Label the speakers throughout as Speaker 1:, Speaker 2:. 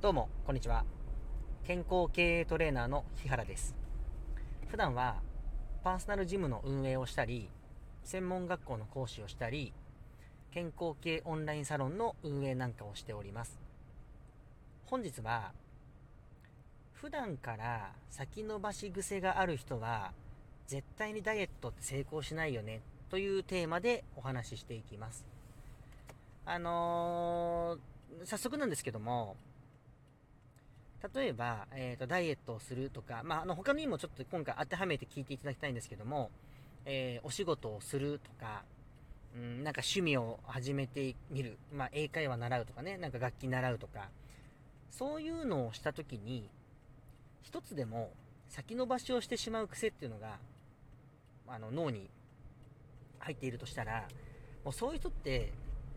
Speaker 1: どうも、こんにちは。健康経営トレーナーの日原です。普段は、パーソナルジムの運営をしたり、専門学校の講師をしたり、健康系オンラインサロンの運営なんかをしております。本日は、普段から先延ばし癖がある人は、絶対にダイエットって成功しないよね、というテーマでお話ししていきます。あのー、早速なんですけども、例えば、えーと、ダイエットをするとか、まあ、あの他にもちょっと今回当てはめて聞いていただきたいんですけども、えー、お仕事をするとか、うん、なんか趣味を始めてみる、まあ、英会話習うとかね、なんか楽器習うとか、そういうのをしたときに、一つでも先延ばしをしてしまう癖っていうのが、あの脳に入っているとしたら、もうそういう人って、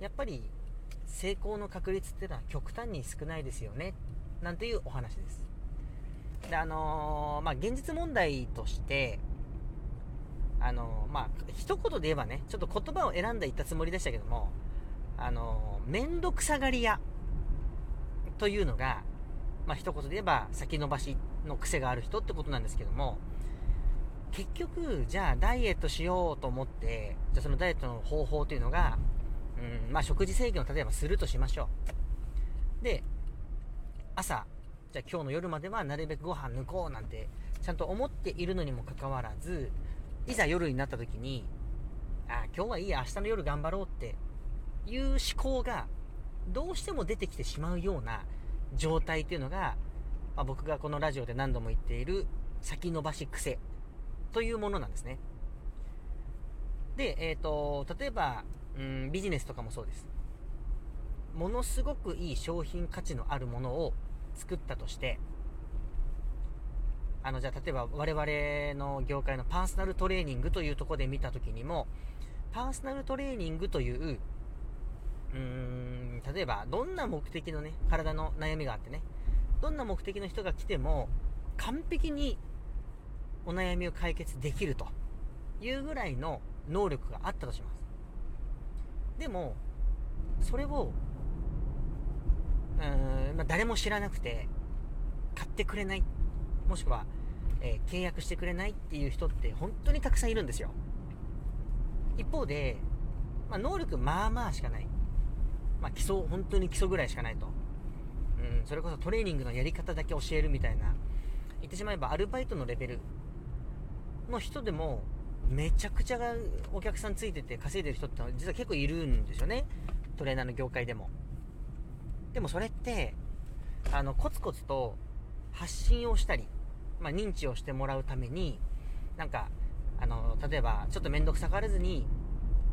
Speaker 1: やっぱり成功の確率っていうのは極端に少ないですよね。なんていうお話です。で、あのー、まあ、現実問題として、あのー、まあ、一言で言えばね、ちょっと言葉を選んでいったつもりでしたけども、あのー、めんどくさがり屋というのが、まあ、一言で言えば先延ばしの癖がある人ってことなんですけども、結局、じゃあダイエットしようと思って、じゃあそのダイエットの方法というのが、うん、まあ食事制限を例えばするとしましょう。で、朝、じゃあ今日の夜まではなるべくご飯抜こうなんて、ちゃんと思っているのにもかかわらず、いざ夜になった時に、ああ、今日はいいや、明日の夜頑張ろうっていう思考が、どうしても出てきてしまうような状態っていうのが、まあ、僕がこのラジオで何度も言っている先延ばし癖というものなんですね。で、えっ、ー、と、例えば、うん、ビジネスとかもそうです。ものすごくいい商品価値のあるものを作ったとして、あの、じゃあ、例えば我々の業界のパーソナルトレーニングというところで見たときにも、パーソナルトレーニングという、うーん、例えば、どんな目的のね、体の悩みがあってね、どんな目的の人が来ても、完璧にお悩みを解決できるというぐらいの能力があったとします。でも、それをうん、まあ、誰も知らなくて、買ってくれない、もしくは、えー、契約してくれないっていう人って本当にたくさんいるんですよ。一方で、まあ、能力まあまあしかない。まあ、基礎、本当に基礎ぐらいしかないと。うん、それこそトレーニングのやり方だけ教えるみたいな、言ってしまえばアルバイトのレベルの人でも、めちゃくちゃお客さんついてて稼いでる人って実は結構いるんですよね。トレーナーの業界でも。でもそれって、あの、コツコツと発信をしたり、まあ、認知をしてもらうために、なんか、あの、例えば、ちょっとめんどくさがらずに、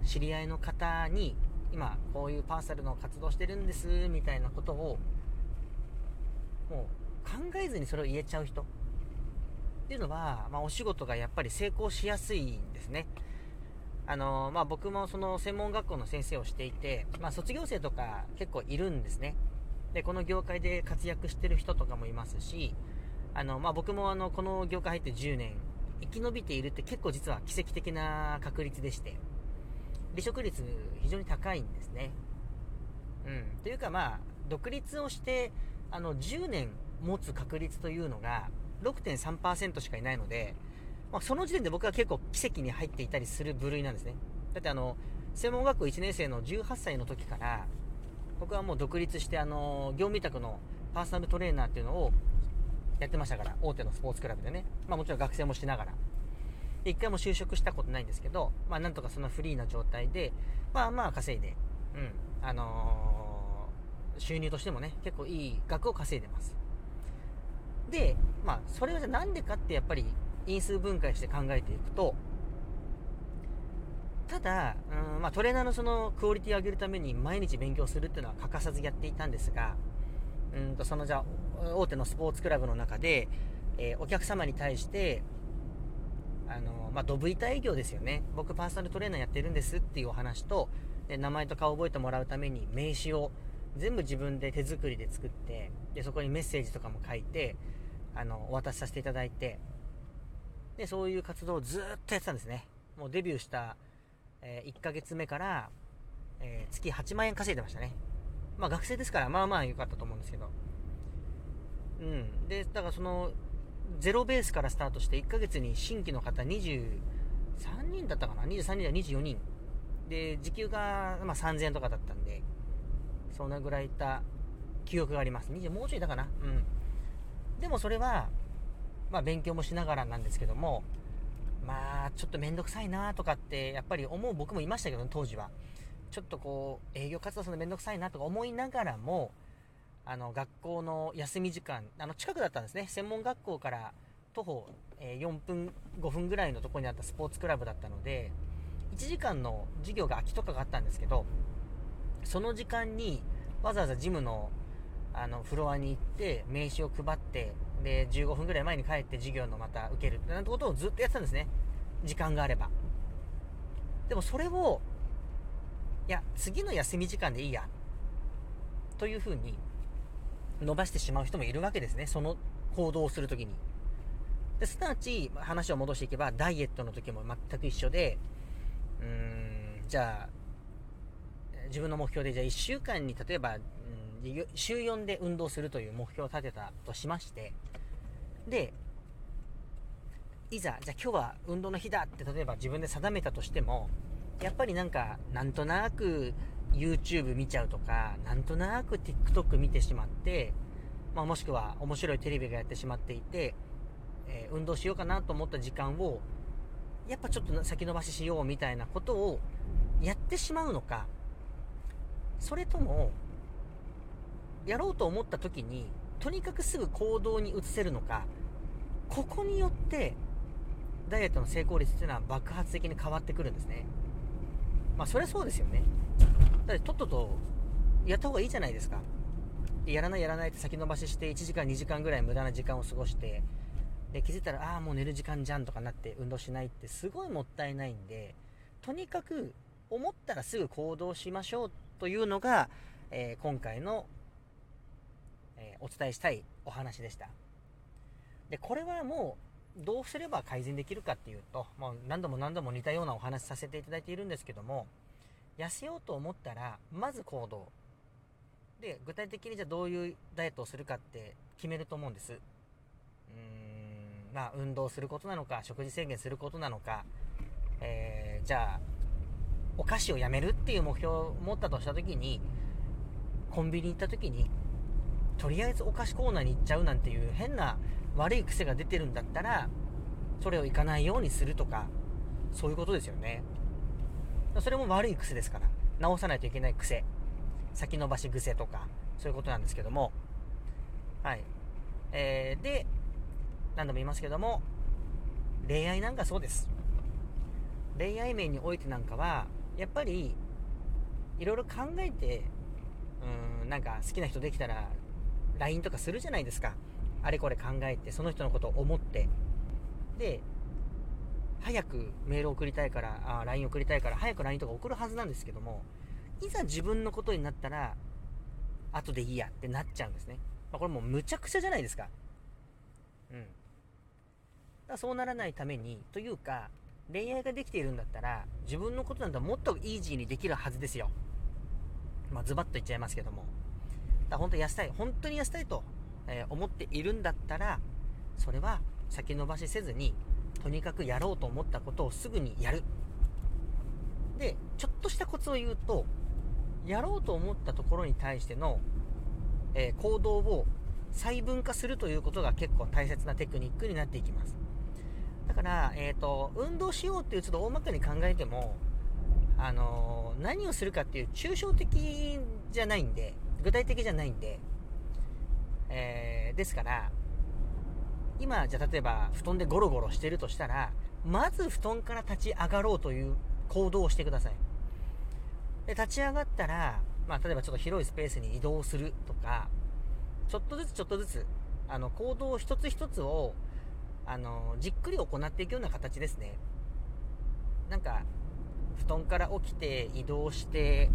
Speaker 1: 知り合いの方に、今、こういうパーサルの活動してるんです、みたいなことを、もう、考えずにそれを言えちゃう人っていうのは、まあ、お仕事がやっぱり成功しやすいんですね。あのまあ、僕もその専門学校の先生をしていて、まあ、卒業生とか結構いるんですね。で、この業界で活躍してる人とかもいますし、あの、まあ、僕もあの、この業界入って10年、生き延びているって結構実は奇跡的な確率でして、離職率非常に高いんですね。うん。というかまあ、独立をして、あの、10年持つ確率というのが6.3%しかいないので、まあ、その時点で僕は結構奇跡に入っていたりする部類なんですね。だってあの、専門学校1年生の18歳の時から、僕はもう独立して、あの、業務委託のパーソナルトレーナーっていうのをやってましたから、大手のスポーツクラブでね。まあもちろん学生もしながら。一回も就職したことないんですけど、まあなんとかそのフリーな状態で、まあまあ稼いで、うん、あのー、収入としてもね、結構いい額を稼いでます。で、まあそれはじゃなんでかってやっぱり因数分解して考えていくと、ただ、うんまあ、トレーナーのそのクオリティを上げるために毎日勉強するっていうのは欠かさずやっていたんですが、うんとそのじゃ大手のスポーツクラブの中で、えー、お客様に対してあの、まあ、ドブ板営業ですよね僕パーソナルトレーナーやってるんですっていうお話とで名前と顔を覚えてもらうために名刺を全部自分で手作りで作ってでそこにメッセージとかも書いてあのお渡しさせていただいてで、そういう活動をずっとやってたんですね。もうデビューした、えー、1ヶ月目から、えー、月8万円稼いでましたね。まあ学生ですから、まあまあ良かったと思うんですけど。うん。で、だからその、ゼロベースからスタートして1ヶ月に新規の方23人だったかな ?23 人だ24人。で、時給が、まあ、3000円とかだったんで、そんなぐらいいた記憶があります。20もうちょいだかな？うん。でもそれは、まあ、勉強もしながらなんですけども、まあ、ちょっとめんどくさいなとかって、やっぱり思う僕もいましたけど、当時は。ちょっとこう、営業活動するのめんどくさいなとか思いながらも、あの、学校の休み時間、あの、近くだったんですね。専門学校から徒歩、え4分、5分ぐらいのとこにあったスポーツクラブだったので、1時間の授業が空きとかがあったんですけど、その時間にわざわざジムのあのフロアに行って名刺を配ってで15分ぐらい前に帰って授業のまた受ける。なんてことをずっとやってたんですね。時間があれば。でもそれをいや次の休み時間でいいや。というふうに伸ばしてしまう人もいるわけですね。その行動をするときに。ですなわち話を戻していけばダイエットの時も全く一緒でうーんじゃあ自分の目標でじゃあ1週間に例えば、うん、週4で運動するという目標を立てたとしましてでいざじゃあ今日は運動の日だって例えば自分で定めたとしてもやっぱりなんかなんとなく YouTube 見ちゃうとかなんとなく TikTok 見てしまって、まあ、もしくは面白いテレビがやってしまっていて、えー、運動しようかなと思った時間をやっぱちょっと先延ばししようみたいなことをやってしまうのかそれともやろうと思った時にとにかくすぐ行動に移せるのかここによってダイエットの成功率っていうのは爆発的に変わってくるんですね。まあそりゃそうですよね。だってとっととやった方がいいじゃないですか。やらないやらないって先延ばしして1時間2時間ぐらい無駄な時間を過ごしてで気づいたらああもう寝る時間じゃんとかなって運動しないってすごいもったいないんでとにかく思ったらすぐ行動しましょうというのが、えー、今回の、えー、お伝えしたいお話でした。で、これはもう、どうすれば改善できるかっていうと、もう何度も何度も似たようなお話させていただいているんですけども、痩せようと思ったら、まず行動。で、具体的にじゃあどういうダイエットをするかって決めると思うんです。うーん、まあ、運動することなのか、食事制限することなのか、えー、じゃあ、お菓子をやめるっていう目標を持ったとした時にコンビニ行った時にとりあえずお菓子コーナーに行っちゃうなんていう変な悪い癖が出てるんだったらそれを行かないようにするとかそういうことですよね。それも悪い癖ですから直さないといけない癖先延ばし癖とかそういうことなんですけども。はい。えー、で何度も言いますけども恋愛なんかそうです。恋愛面においてなんかはやっぱりいろいろ考えてうんなんか好きな人できたら LINE とかするじゃないですか。あれこれ考えてその人のことを思って。で早くメール送りたいからあ LINE 送りたいから早く LINE とか送るはずなんですけどもいざ自分のことになったら後でいいやってなっちゃうんですね、まあ、これもうむちゃくちゃじゃないですか。うん。だからそうならないためにというか恋愛ができているんだったら、自分のことなんてもっとイージーにできるはずですよ。まあ、ズバッと言っちゃいますけども。だ本当に痩せたい、本当に痩せたいと、え、思っているんだったら、それは先延ばしせずに、とにかくやろうと思ったことをすぐにやる。で、ちょっとしたコツを言うと、やろうと思ったところに対しての、えー、行動を細分化するということが結構大切なテクニックになっていきます。だから、えっ、ー、と、運動しようっていうちょっと大まかに考えても、あのー、何をするかっていう抽象的じゃないんで、具体的じゃないんで、えー、ですから、今、じゃ例えば、布団でゴロゴロしてるとしたら、まず布団から立ち上がろうという行動をしてください。で、立ち上がったら、まあ、例えばちょっと広いスペースに移動するとか、ちょっとずつちょっとずつ、あの、行動一つ一つを、あの、じっくり行っていくような形ですね。なんか、布団から起きて移動して、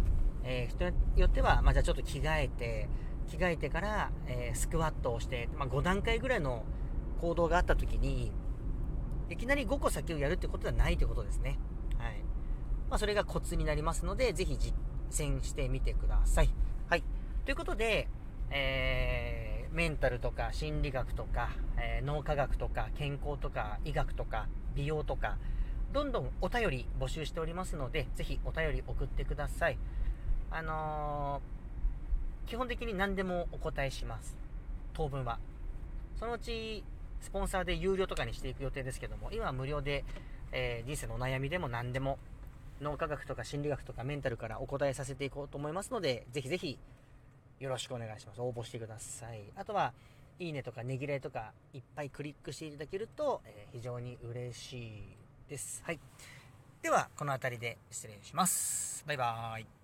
Speaker 1: えー、人によっては、まあ、じゃあちょっと着替えて、着替えてから、えー、スクワットをして、まあ、5段階ぐらいの行動があった時に、いきなり5個先をやるってことではないということですね。はい。まあ、それがコツになりますので、ぜひ実践してみてください。はい。ということで、えー、メンタルとか心理学とか、えー、脳科学とか健康とか医学とか美容とかどんどんお便り募集しておりますのでぜひお便り送ってくださいあのー、基本的に何でもお答えします当分はそのうちスポンサーで有料とかにしていく予定ですけども今は無料で、え人生のお悩みでも何でも脳科学とか心理学とかメンタルからお答えさせていこうと思いますのでぜひぜひよろしくお願いします。応募してください。あとは、いいねとかねぎらいとかいっぱいクリックしていただけると、えー、非常に嬉しいです。はい。では、この辺りで失礼します。バイバーイ。